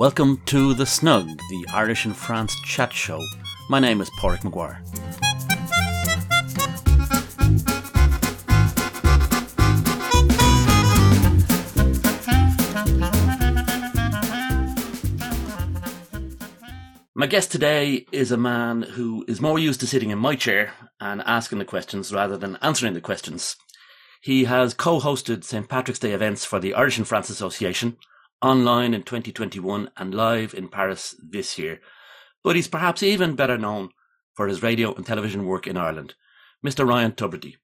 Welcome to The Snug, the Irish in France chat show. My name is Páraic Maguire. My guest today is a man who is more used to sitting in my chair and asking the questions rather than answering the questions. He has co-hosted St. Patrick's Day events for the Irish in France Association, online in 2021 and live in Paris this year. But he's perhaps even better known for his radio and television work in Ireland. Mr. Ryan Tubridy.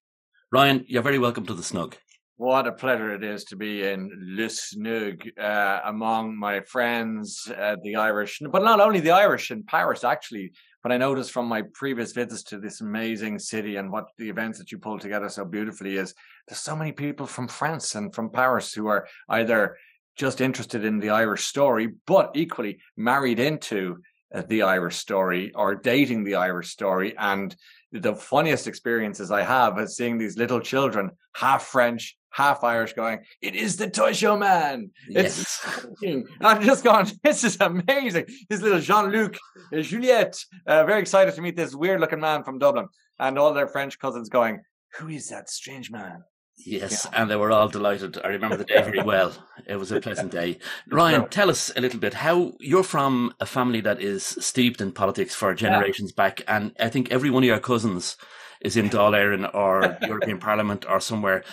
Ryan, you're very welcome to the Snug. What a pleasure it is to be in Le Snug uh, among my friends, uh, the Irish, but not only the Irish in Paris, actually. But I noticed from my previous visits to this amazing city and what the events that you pull together so beautifully is there's so many people from France and from Paris who are either just interested in the Irish story, but equally married into uh, the Irish story or dating the Irish story. And the funniest experiences I have is seeing these little children, half French, half Irish, going, "It is the toy show man." It's yes. I'm just going, "This is amazing." This little Jean Luc, uh, Juliette, uh, very excited to meet this weird looking man from Dublin, and all their French cousins going, "Who is that strange man?" Yes, yeah. and they were all delighted. I remember the day very well. It was a pleasant day. Ryan, tell us a little bit how you're from a family that is steeped in politics for generations yeah. back, and I think every one of your cousins is in Dáil Éireann or European Parliament or somewhere.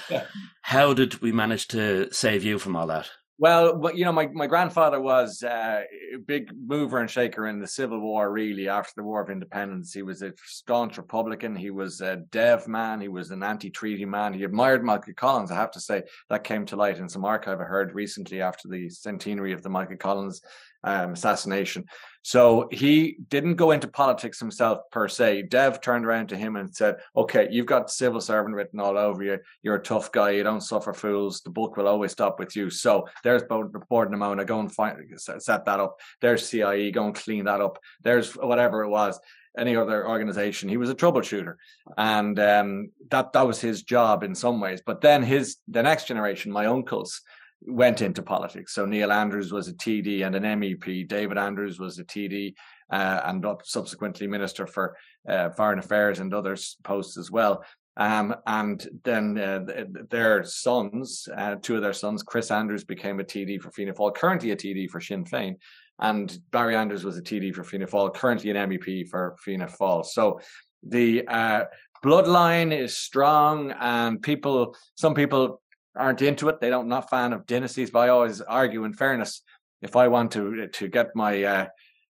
How did we manage to save you from all that? Well, but you know, my, my grandfather was uh, a big mover and shaker in the Civil War. Really, after the War of Independence, he was a staunch Republican. He was a Dev man. He was an anti-treaty man. He admired Michael Collins. I have to say that came to light in some archive I heard recently after the centenary of the Michael Collins um, assassination. So he didn't go into politics himself per se. Dev turned around to him and said, "Okay, you've got civil servant written all over you. You're a tough guy. You don't suffer fools. The book will always stop with you. So there's Bord na Móna. Go and find set that up. There's CIE. Go and clean that up. There's whatever it was." any other organization. He was a troubleshooter, and um, that that was his job in some ways. But then his the next generation, my uncles, went into politics. So Niall Andrews was a TD and an MEP. David Andrews was a TD uh, and subsequently Minister for uh, Foreign Affairs and other posts as well. Um, and then uh, their sons, uh, two of their sons, Chris Andrews became a TD for Fianna Fáil, currently a TD for Sinn Féin, and Barry Andrews was a TD for Fianna Fáil, currently an MEP for Fianna Fáil. So the uh, bloodline is strong, and people, some people aren't into it. They don't not fan of dynasties. But I always argue, in fairness, if I want to to get my uh,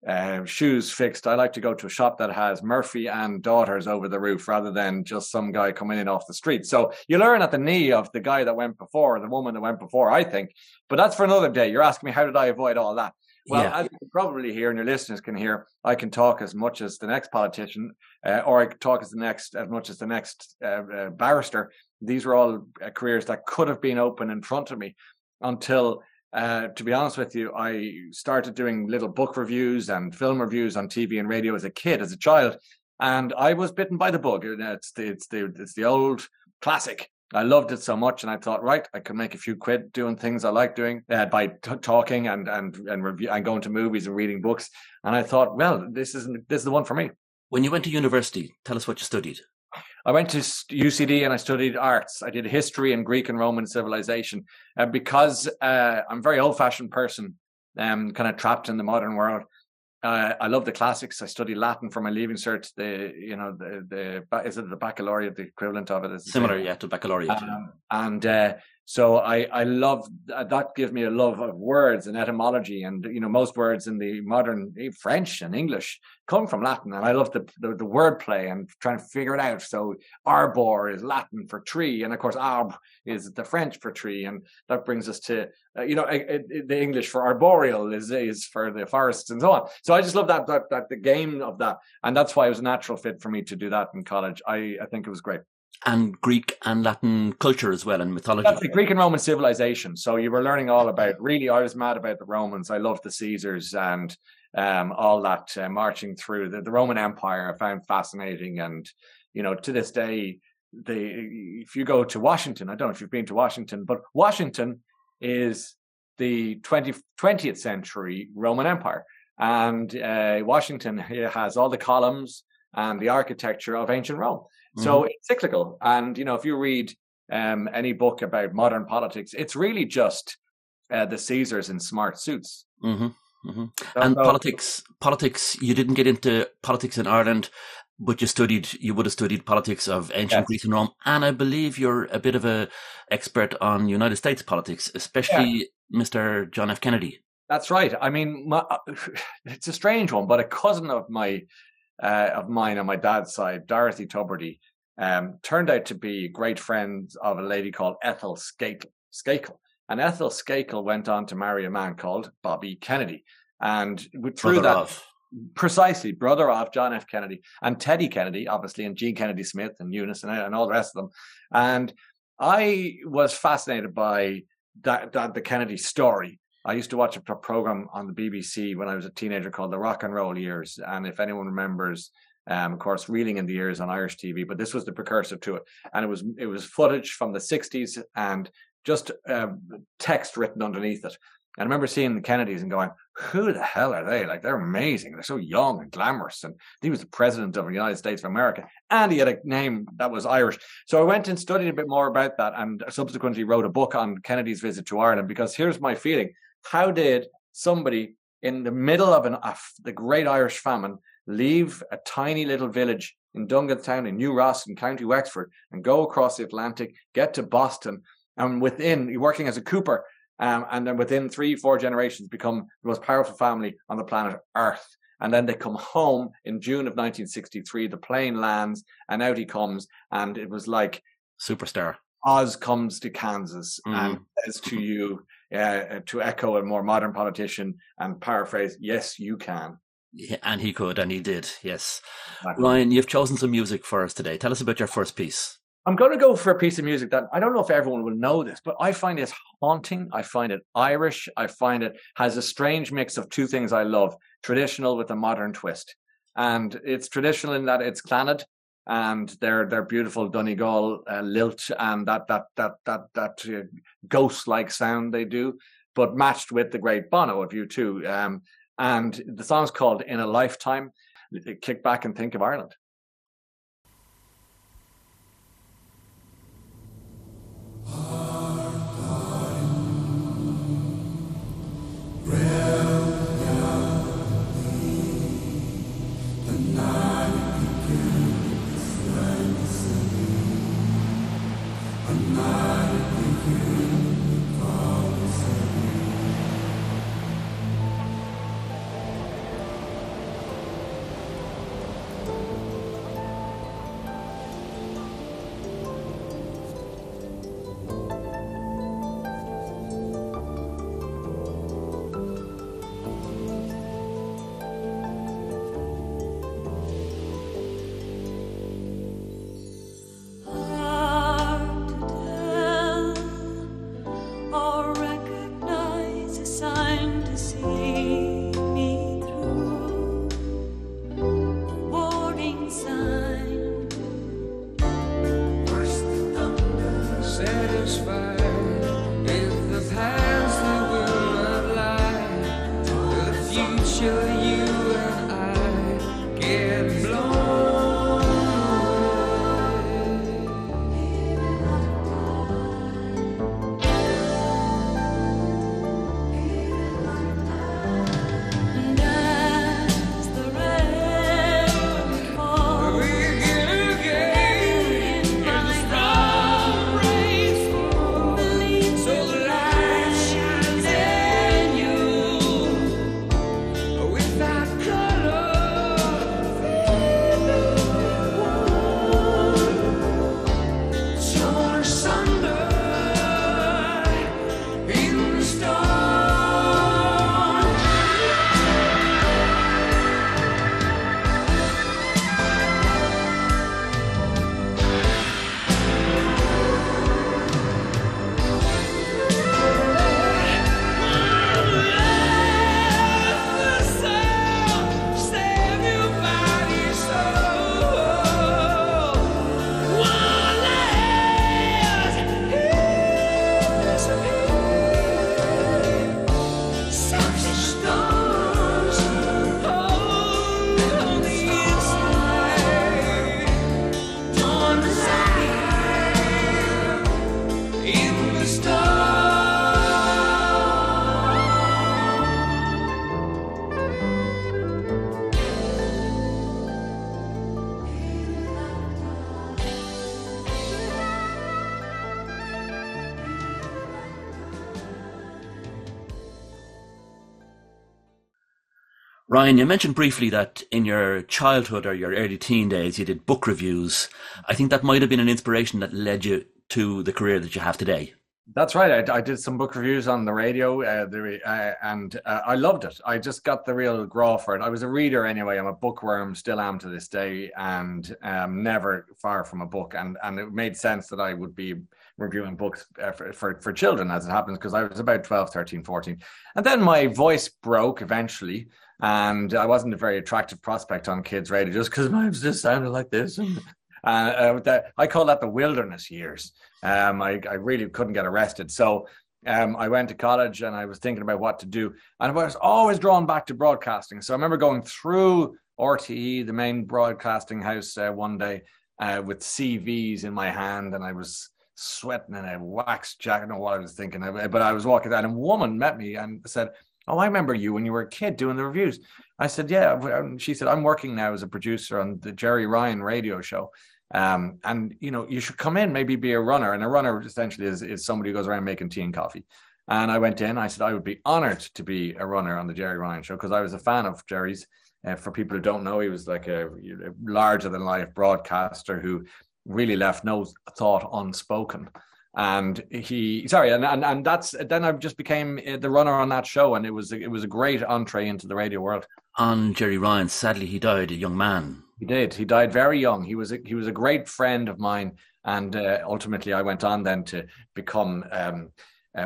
uh, shoes fixed, I like to go to a shop that has Murphy and daughters over the roof rather than just some guy coming in off the street. So you learn at the knee of the guy that went before, the woman that went before, I think. But that's for another day. You're asking me how did I avoid all that? Well, yeah. as you probably hear and your listeners can hear, I can talk as much as the next politician, uh, or I can talk as the next as much as the next uh, uh, barrister. These were all uh, careers that could have been open in front of me until, uh, to be honest with you, I started doing little book reviews and film reviews on TV and radio as a kid, as a child, and I was bitten by the bug. It's the it's the it's the old classic I loved it so much, and I thought, right, I could make a few quid doing things I like doing uh, by t- talking and and and review and going to movies and reading books. And I thought, well, this isn't this is the one for me. When you went to university, tell us what you studied. I went to UCD and I studied arts. I did history and Greek and Roman civilization uh, because uh, I'm a very old fashioned person, um, kind of trapped in the modern world. Uh, I love the classics. I studied Latin for my leaving cert. The you know the the is it the baccalaureate the equivalent of it is similar, yeah, to baccalaureate. Um, and uh, so I I love that gives me a love of words and etymology and you know most words in the modern eh, French and English come from Latin and I love the the, the word play and trying to figure it out. So arbor is Latin for tree and of course arbre is the French for tree and that brings us to uh, you know uh, the English for arboreal is is for the forests and so on. So I just love that that that the game of that and that's why it was a natural fit for me to do that in college. I I think it was great and Greek and Latin culture as well and mythology. That's the Greek and Roman civilization. So you were learning all about. Really, I was mad about the Romans. I loved the Caesars and um, all that uh, marching through the, the Roman Empire. I found fascinating, and you know, to this day, the if you go to Washington, I don't know if you've been to Washington, but Washington is the 20, 20th century Roman Empire. And uh, Washington has all the columns and the architecture of ancient Rome. So mm-hmm. it's cyclical. And, you know, if you read um, any book about modern politics, it's really just uh, the Caesars in smart suits. Mm-hmm. Mm-hmm. And so, politics, politics, you didn't get into politics in Ireland, but you studied, you would have studied politics of ancient yes. Greece and Rome. And I believe you're a bit of a expert on United States politics, especially yeah. Mr. John F. Kennedy. That's right. I mean, my, it's a strange one, but a cousin of my uh, of mine on my dad's side, Dorothy Tubridy, um, turned out to be great friends of a lady called Ethel Skakel. Skakel. And Ethel Skakel went on to marry a man called Bobby Kennedy. And through brother that, of. precisely, brother of John F. Kennedy and Teddy Kennedy, obviously, and Jean Kennedy Smith and Eunice and, and all the rest of them. And I was fascinated by that, that the Kennedy story I used to watch a program on the BBC when I was a teenager called The Rock and Roll Years. And if anyone remembers, um, of course, Reeling in the Years on Irish TV, but this was the precursor to it. And it was it was footage from the 60s and just uh, text written underneath it. And I remember seeing the Kennedys and going, who the hell are they? Like, they're amazing. They're so young and glamorous. And he was the president of the United States of America. And he had a name that was Irish. So I went and studied a bit more about that and subsequently wrote a book on Kennedy's visit to Ireland because here's my feeling how did somebody in the middle of an, the great Irish famine leave a tiny little village in Dunganstown in New Ross in County Wexford and go across the Atlantic, get to Boston, and within working as a cooper, um, and then within three, four generations become the most powerful family on the planet Earth. And then they come home in June of 1963. The plane lands, and out he comes, and it was like superstar. Oz comes to Kansas mm. and says to you, uh, to echo a more modern politician and paraphrase, yes, you can. Yeah, and he could, and he did, yes. Exactly. Ryan, you've chosen some music for us today. Tell us about your first piece. I'm going to go for a piece of music that I don't know if everyone will know this, but I find it haunting. I find it Irish. I find it has a strange mix of two things I love traditional with a modern twist. And it's traditional in that it's Clannad, and their their beautiful Donegal uh, lilt and that that that that that uh, ghost like sound they do, but matched with the great Bono of U2. Um, and the song's called "In a Lifetime." Uh, kick back and think of Ireland. Ah. Ryan, you mentioned briefly that in your childhood or your early teen days, you did book reviews. I think that might have been an inspiration that led you to the career that you have today. That's right. I, I did some book reviews on the radio, uh, the, uh, and uh, I loved it. I just got the real grá for it. I was a reader anyway. I'm a bookworm, still am to this day, and um, never far from a book. And and it made sense that I would be reviewing books uh, for, for, for children, as it happens, because I was about 12, 13, 14. And then my voice broke eventually, and I wasn't a very attractive prospect on kids' radio just because my voice just sounded like this. Uh, uh, I call that the wilderness years. Um, I, I really couldn't get arrested. So um, I went to college and I was thinking about what to do. And I was always drawn back to broadcasting. So I remember going through RTE, the main broadcasting house, uh, one day uh, with CVs in my hand, and I was sweating in a wax jacket. I don't know what I was thinking, but I was walking down, and a woman met me and said, Oh, I remember you when you were a kid doing the reviews. I said, Yeah. She said, I'm working now as a producer on the Gerry Ryan radio show. Um, and you know, you should come in, maybe be a runner. And a runner essentially is, is somebody who goes around making tea and coffee. And I went in, I said I would be honored to be a runner on the Gerry Ryan show because I was a fan of Gerry's. Uh, for people who don't know, he was like a, a larger than life broadcaster who really left no thought unspoken. And he, sorry, and, and and that's then I just became uh, the runner on that show, and it was it was a great entree into the radio world. On Gerry Ryan, sadly, he died a young man he did. He died very young. He was a, he was a great friend of mine, and uh, ultimately I went on then to become um,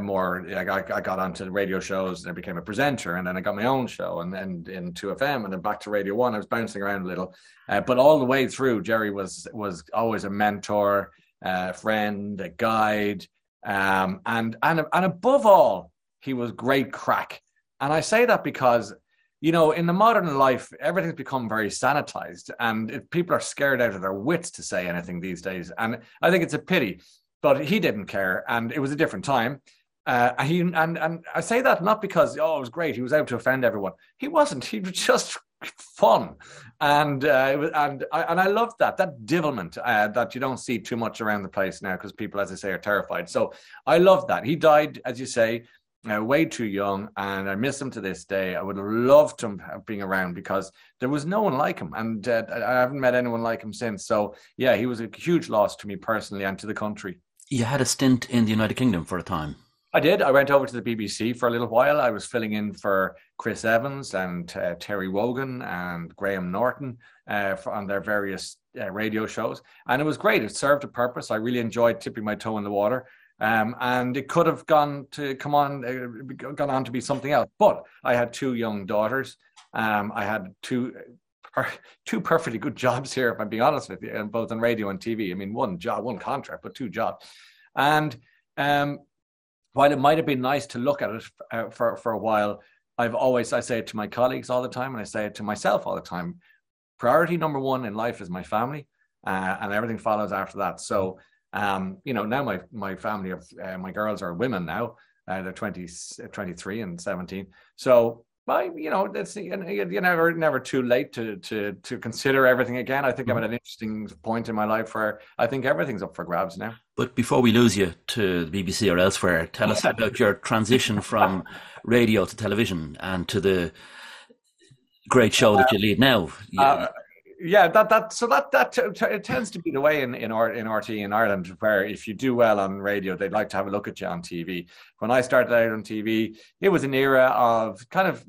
more. I got, I got onto the radio shows, and I became a presenter, and then I got my own show, and then in Two FM, and then back to Radio One. I was bouncing around a little, uh, but all the way through, Gerry was was always a mentor, a friend, a guide, um, and and and above all, he was great crack. And I say that because you know, in the modern life, everything's become very sanitized, and people are scared out of their wits to say anything these days. And I think it's a pity, but he didn't care, and it was a different time. Uh, he and and I say that not because oh it was great, he was out to offend everyone. He wasn't. He was just fun, and uh, and I, and I loved that that divilment uh, that you don't see too much around the place now because people, as I say, are terrified. So I loved that. He died, as you say, uh, way too young, and I miss him to this day. I would have loved him being around because there was no one like him, and uh, I haven't met anyone like him since. So, yeah, he was a huge loss to me personally and to the country. You had a stint in the United Kingdom for a time. I did. I went over to the BBC for a little while. I was filling in for Chris Evans and uh, Terry Wogan and Graham Norton uh, on their various uh, radio shows, and it was great. It served a purpose. I really enjoyed tipping my toe in the water. Um, and it could have gone to come on, uh, gone on to be something else. But I had two young daughters. Um, I had two two perfectly good jobs here, if I'm being honest with you, and both on radio and TV. I mean, one job, one contract, but two jobs. And um, while it might have been nice to look at it uh, for for a while, I've always I say it to my colleagues all the time, and I say it to myself all the time. Priority number one in life is my family, uh, and everything follows after that. So um, you know, now my my family of uh, my girls are women now. Uh, they're 20, 23 and 17. So You know, it's you never never too late to to to consider everything again. I think I'm at an interesting point in my life where I think everything's up for grabs now. But before we lose you to the BBC or elsewhere, tell us about your transition from radio to television and to the great show that you lead now. Uh, yeah, that that so that that t- t- it tends to be the way in in, R, in RT in Ireland, where if you do well on radio, they'd like to have a look at you on TV. When I started out on TV, it was an era of kind of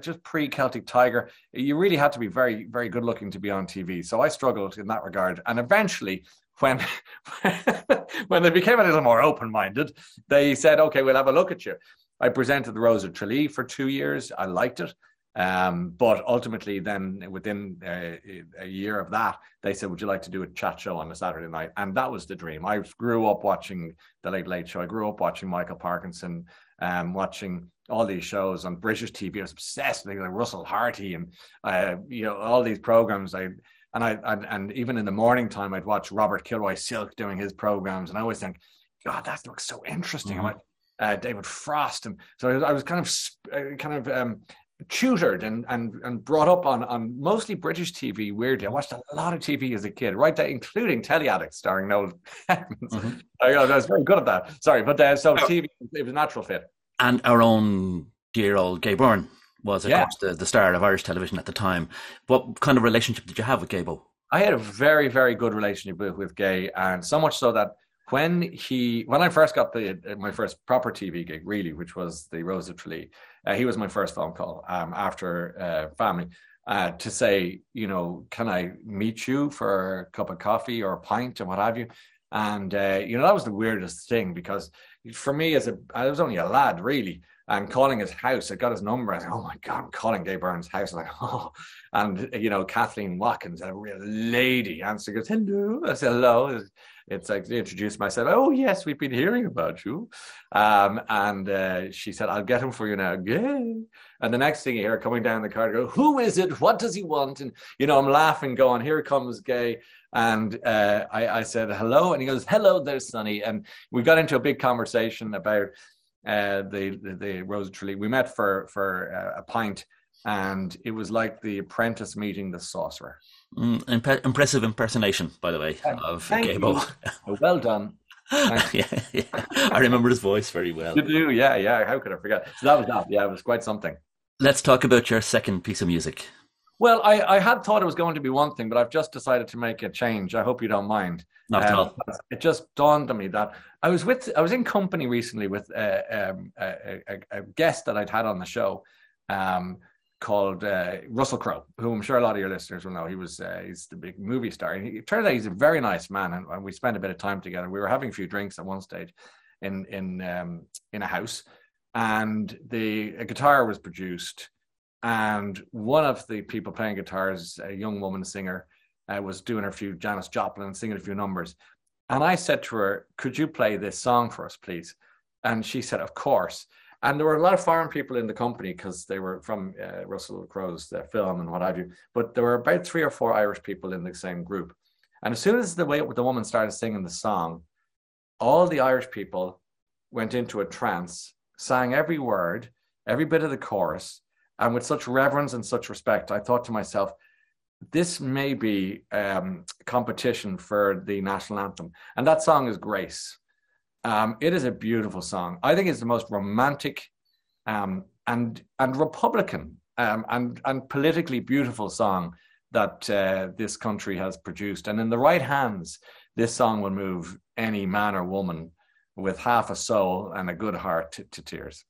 just pre Celtic Tiger. You really had to be very very good looking to be on TV. So I struggled in that regard, and eventually. When when they became a little more open minded, they said, "Okay, we'll have a look at you." I presented the Rose of Tralee for two years. I liked it. Um, but ultimately, then within uh, a year of that, they said, "Would you like to do a chat show on a Saturday night?" And that was the dream. I grew up watching the Late Late Show. I grew up watching Michael Parkinson, um, watching all these shows on British TV. I was obsessed with like Russell Harty and uh, you know all these programs. I and I and, and even in the morning time, I'd watch Robert Kilroy Silk doing his programs, and I always think, God, that looks so interesting. Mm-hmm. uh, David Frost, and so I was, I was kind of uh, kind of um, tutored and, and and brought up on on mostly British TV. Weirdly, I watched a lot of TV as a kid, right there, including Telly Addicts, starring Noel mm-hmm. I, I, was very good at that. Sorry, but uh, so TV it was a natural fit. And our own dear old Gay Byrne was, of yeah. course, the, the star of Irish television at the time. What kind of relationship did you have with Gaybo? I had a very, very good relationship with, with Gay, and so much so that when he, when I first got the my first proper TV gig, really, which was the Rose of Tralee, uh, he was my first phone call um, after uh, family uh, to say, you know, can I meet you for a cup of coffee or a pint and what have you? And uh, you know that was the weirdest thing because for me as a I was only a lad really, and calling his house. I got his number. I said, "Oh my god, I'm calling Gay Byrne's house." I'm like, "Oh," and you know Kathleen Watkins, a real lady, answered. Goes, "Hello." I said, "Hello." It's like introduced myself. Oh yes, we've been hearing about you. Um, and uh, she said, "I'll get him for you now." Gay. And the next thing you hear coming down the car, go, "Who is it? What does he want?" And you know, I'm laughing, going, "Here comes Gay." And uh, I, I, said hello, and he goes, "Hello there, Sonny." And we got into a big conversation about uh, the, the, the Rose Tralee. We met for for uh, a pint, and it was like the apprentice meeting the sorcerer. Mm, imp- impressive impersonation, by the way, of Gaybo. well done. yeah, yeah, I remember his voice very well. You do, yeah, yeah. How could I forget? So that was that. Yeah, it was quite something. Let's talk about your second piece of music. Well, I, I had thought it was going to be one thing, but I've just decided to make a change. I hope you don't mind. Not at um, all. It just dawned on me that I was with I was in company recently with uh, um, a, a, a, guest that I'd had on the show um, called uh, Russell Crowe, who I'm sure a lot of your listeners will know. He was uh, he's the big movie star, and he, it turns out he's a very nice man, and, and, we spent a bit of time together. We were having a few drinks at one stage in in um, in a house, and the a guitar was produced and one of the people playing guitars, a young woman singer, uh, was doing her few Janis Joplin singing a few numbers. And I said to her, Could you play this song for us, please? And she said, Of course. And there were a lot of foreign people in the company because they were from uh, Russell Crowe's uh, film and what have you. But there were about three or four Irish people in the same group. And as soon as the way the woman started singing the song, all the Irish people went into a trance, sang every word, every bit of the chorus, and with such reverence and such respect, I thought to myself, this may be um, competition for the national anthem. And that song is Grace. Um, it is a beautiful song. I think it's the most romantic um, and and Republican um, and and politically beautiful song that uh, this country has produced. And in the right hands, this song will move any man or woman with half a soul and a good heart to, to tears.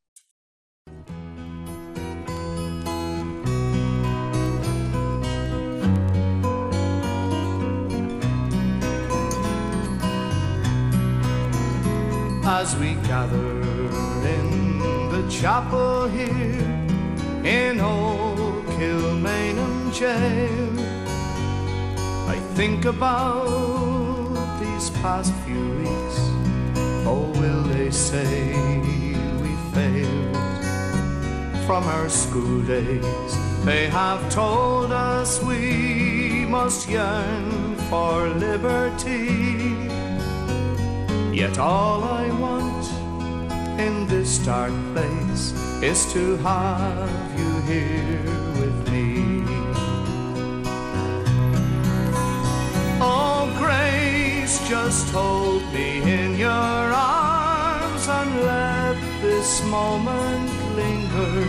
As we gather in the chapel here in old Kilmainham jail. I think about these past few weeks. Oh, will they say we failed from our school days? They have told us we must yearn for liberty Yet all I want in this dark place is to have you here with me. Oh, grace, just hold me in your arms and let this moment linger.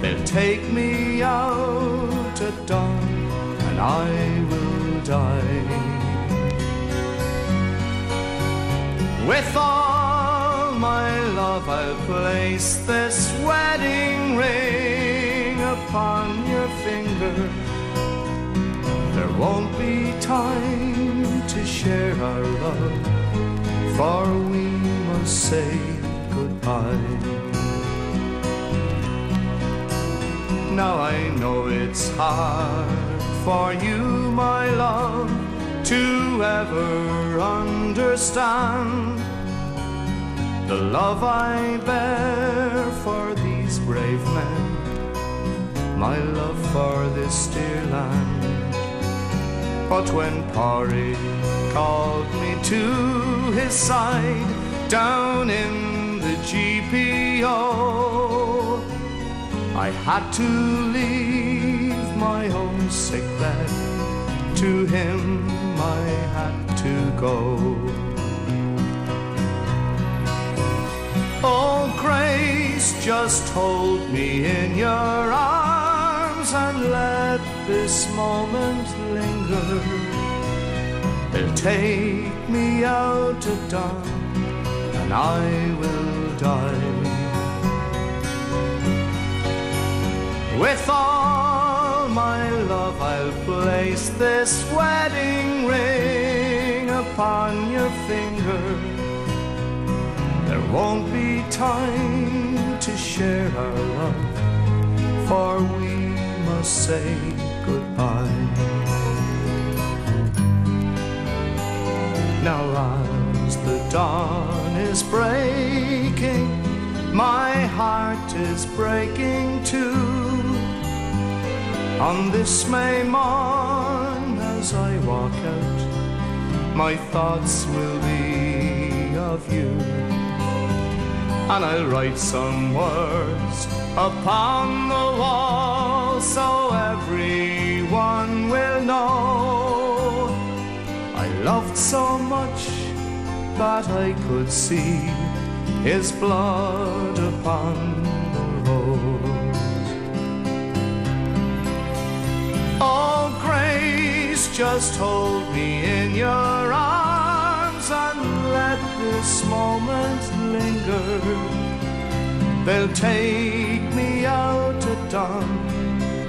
They'll take me out at dawn and I will die. With all my love, I'll place this wedding ring upon your finger. There won't be time to share our love, for we must say goodbye. Now I know it's hard for you, my love, to ever understand the love I bear for these brave men, my love for this dear land. But when Parry called me to his side down in the GPO, I had to leave my own sick bed. To him I had to go. Oh, grace just hold me in your arms and let this moment linger. They'll take me out at dawn and I will die. With all my love, I'll place this wedding ring upon your finger. Won't be time to share our love, for we must say goodbye. Now, as the dawn is breaking, my heart is breaking too. On this May morn, as I walk out, my thoughts will be of you. And I'll write some words upon the wall so everyone will know I loved so much that I could see his blood upon the rose. Oh, grace, just hold me in your arms and let this moment linger. They'll take me out at dawn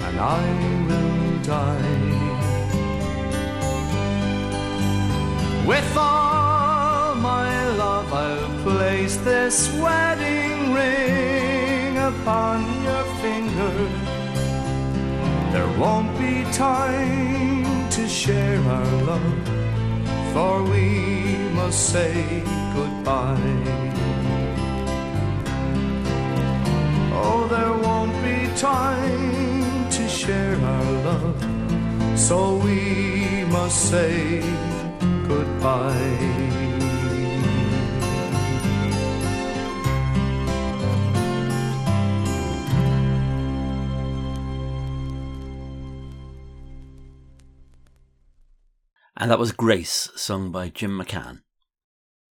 and I will die. With all my love, I'll place this wedding ring upon your finger. There won't be time to share our love, for we must say goodbye. Oh, there won't be time to share our love, so we must say goodbye. And that was Grace, sung by Jim McCann.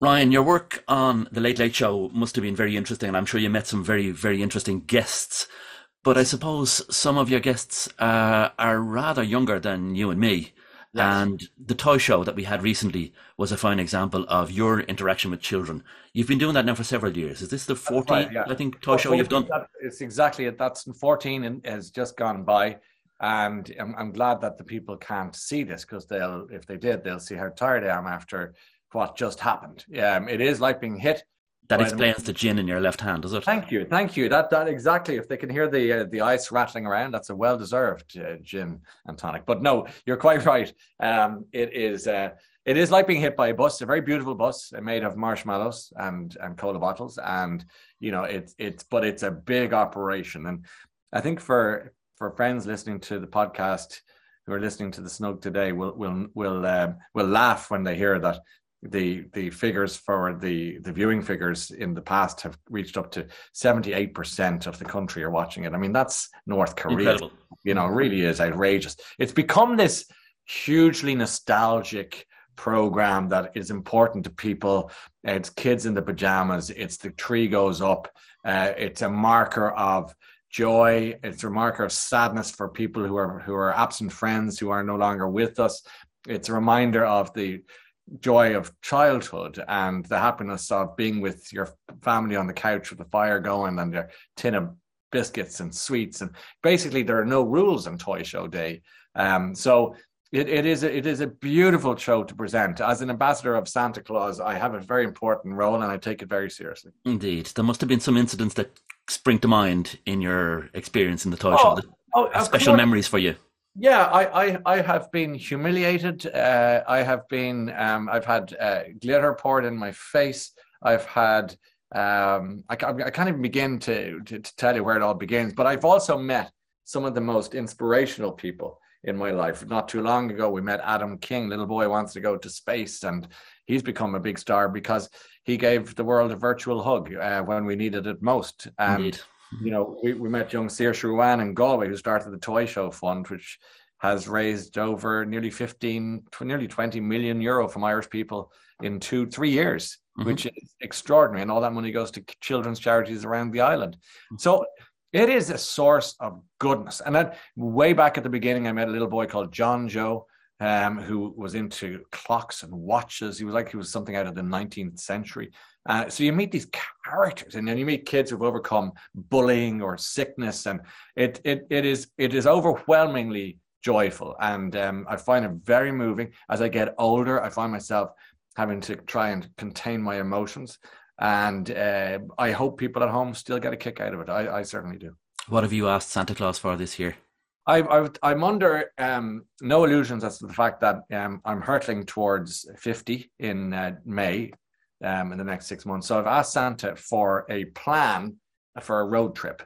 Ryan, your work on The Late Late Show must have been very interesting, and I'm sure you met some very, very interesting guests. But I suppose some of your guests uh, are rather younger than you and me. Yes. And the toy show that we had recently was a fine example of your interaction with children. You've been doing that now for several years. Is this the 14th, right, yeah. I think, toy show you've done? That- It's exactly it. That's 14 and has just gone by. And I'm, I'm glad that the people can't see this because they'll, if they did, they'll see how tired I am after what just happened. Um, it is like being hit. That explains the gin in your left hand, does it? Thank you, thank you. That that exactly. If they can hear the uh, the ice rattling around, that's a well deserved uh, gin and tonic. But no, you're quite right. Um, it is uh, it is like being hit by a bus. A very beautiful bus uh, made of marshmallows and and cola bottles, and you know it's it's but it's a big operation. And I think for for friends listening to the podcast who are listening to the snug today will will will um, will laugh when they hear that the the figures for the the viewing figures in the past have reached up to 78% of the country are watching it. I mean that's North Korea. Incredible. You know, really is outrageous. It's become this hugely nostalgic program that is important to people. It's kids in the pajamas. It's the tree goes up. Uh, it's a marker of joy. It's a marker of sadness for people who are who are absent friends who are no longer with us. It's a reminder of the joy of childhood and the happiness of being with your family on the couch with the fire going and your tin of biscuits and sweets and basically there are no rules on toy show day um, so it, it is a, it is a beautiful show to present as an ambassador of santa claus i have a very important role and i take it very seriously Indeed. There must have been some incidents that spring to mind in your experience in the toy Oh, that oh special course. memories for you. Yeah, I, I, I have been humiliated. Uh, I have been, um, I've had uh, glitter poured in my face. I've had, um, I, I can't even begin to, to, to tell you where it all begins, but I've also met some of the most inspirational people in my life. Not too long ago, we met Adam King. Little boy wants to go to space, and he's become a big star because he gave the world a virtual hug uh, when we needed it most. And Indeed. you know, we, we met young Saoirse Ruane in Galway, who started the Toy Show Fund, which has raised over nearly 15, tw- nearly 20 million euro from Irish people in two, three years. mm-hmm. which is extraordinary. And all that money goes to children's charities around the island. So it is a source of goodness. And then way back at the beginning, I met a little boy called John Joe. Um, who was into clocks and watches. He was like he was something out of the 19th century. Uh, so you meet these characters, and then you meet kids who've overcome bullying or sickness, and it it it is it is overwhelmingly joyful, and um, I find it very moving. As I get older, I find myself having to try and contain my emotions, and uh, I hope people at home still get a kick out of it. I, I certainly do. What have you asked Santa Claus for this year? I, am under um, no illusions as to the fact that um, I'm hurtling towards 50 in uh, May um, in the next six months. So I've asked Santa for a plan for a road trip.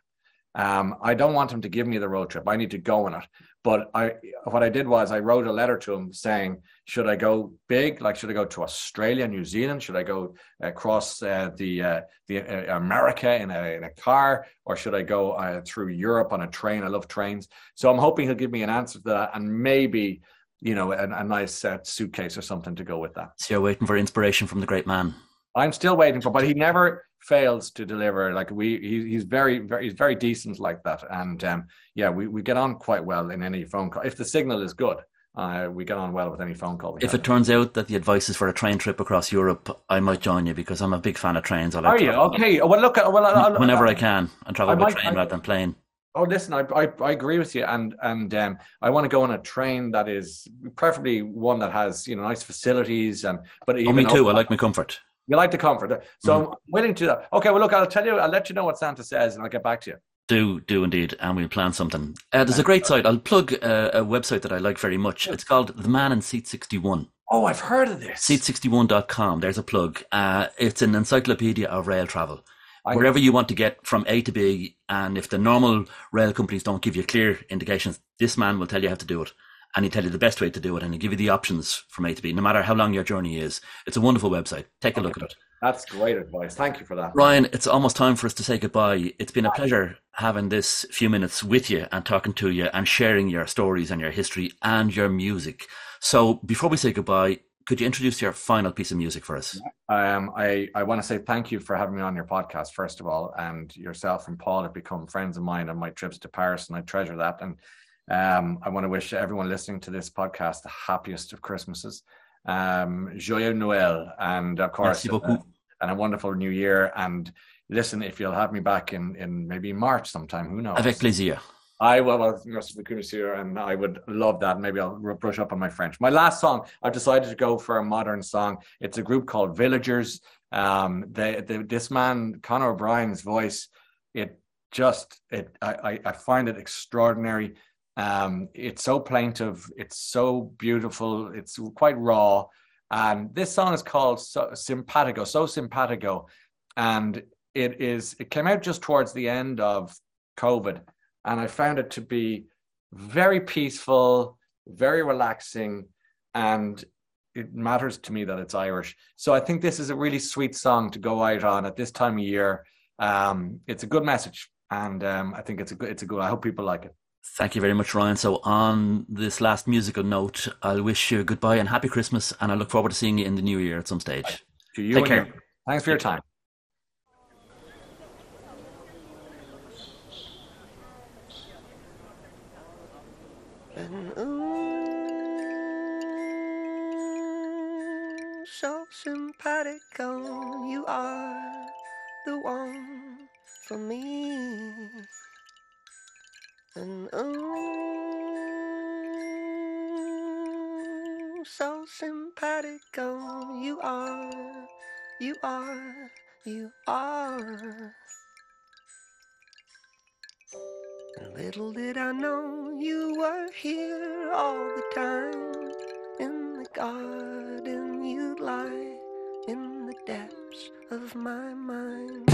Um, I don't want him to give me the road trip. I need to go on it. But I, what I did was I wrote a letter to him saying, should I go big? Like, should I go to Australia, New Zealand? Should I go across uh, the uh, the uh, America in a, in a car, or should I go uh, through Europe on a train? I love trains, so I'm hoping he'll give me an answer to that, and maybe you know a, a nice uh, suitcase or something to go with that. So you're waiting for inspiration from the great man. I'm still waiting for, but he never fails to deliver. Like we, he, he's very, very, he's very decent like that. And um, yeah, we, we get on quite well in any phone call if the signal is good. Uh, we get on well with any phone call. If it turns out that the advice is for a train trip across Europe, I might join you because I'm a big fan of trains. I like Are you okay? Well, look, well, I'll, whenever I'll, I can, and travel I by might, train I, rather than plane. Oh, listen, I, I, I agree with you, and and um, I want to go on a train that is preferably one that has you know nice facilities and. But oh, me too. I like my comfort. You like the comfort. So mm. I'm willing to. Okay, well, look, I'll tell you, I'll let you know what Santa says and I'll get back to you. Do, do indeed. And we'll plan something. Uh, there's a great site. I'll plug uh, a website that I like very much. It's called The Man in Seat 61. Oh, I've heard of this. Seat61.com. There's a plug. Uh, it's an encyclopedia of rail travel. I Wherever you want to get from A to B, and if the normal rail companies don't give you clear indications, this man will tell you how to do it and he tell you the best way to do it and he give you the options from A to B, no matter how long your journey is. It's a wonderful website. Take a look at it. That's great advice. Thank you for that. Ryan, it's almost time for us to say goodbye. It's been a pleasure having this few minutes with you and talking to you and sharing your stories and your history and your music. So before we say goodbye, could you introduce your final piece of music for us? Um, I, I want to say thank you for having me on your podcast, first of all. And yourself and Paul have become friends of mine on my trips to Paris, and I treasure that. And um, I want to wish everyone listening to this podcast the happiest of Christmases. Um, Joyeux Noël, and of course, uh, and a wonderful New Year. And listen, if you'll have me back in in maybe March sometime, who knows? Avec plaisir. I will, and I would love that. Maybe I'll brush up on my French. My last song, I've decided to go for a modern song. It's a group called Villagers. Um, they, they, this man, Conor O'Brien's voice, it just, it, I, I find it extraordinary. Um, it's so plaintive, it's so beautiful, it's quite raw. And this song is called so, Simpatico, so simpatico. And it is it came out just towards the end of COVID. And I found it to be very peaceful, very relaxing, and it matters to me that it's Irish. So I think this is a really sweet song to go out on at this time of year. Um, it's a good message, and um, I think it's a good. It's a good. I hope people like it. Thank you very much, Ryan. So, on this last musical note, I'll wish you goodbye and happy Christmas, and I look forward to seeing you in the new year at some stage. To you Take care. Thanks for your time. so simpatico, you are the one for me. And oh, so simpatico you are, you are, you are. Little did I know you were here all the time. In the garden you'd lie, in the depths of my mind.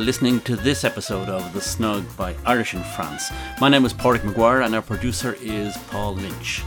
For listening to this episode of The Snug by Irish in France. My name is Páraic Maguire and our producer is Paul Lynch.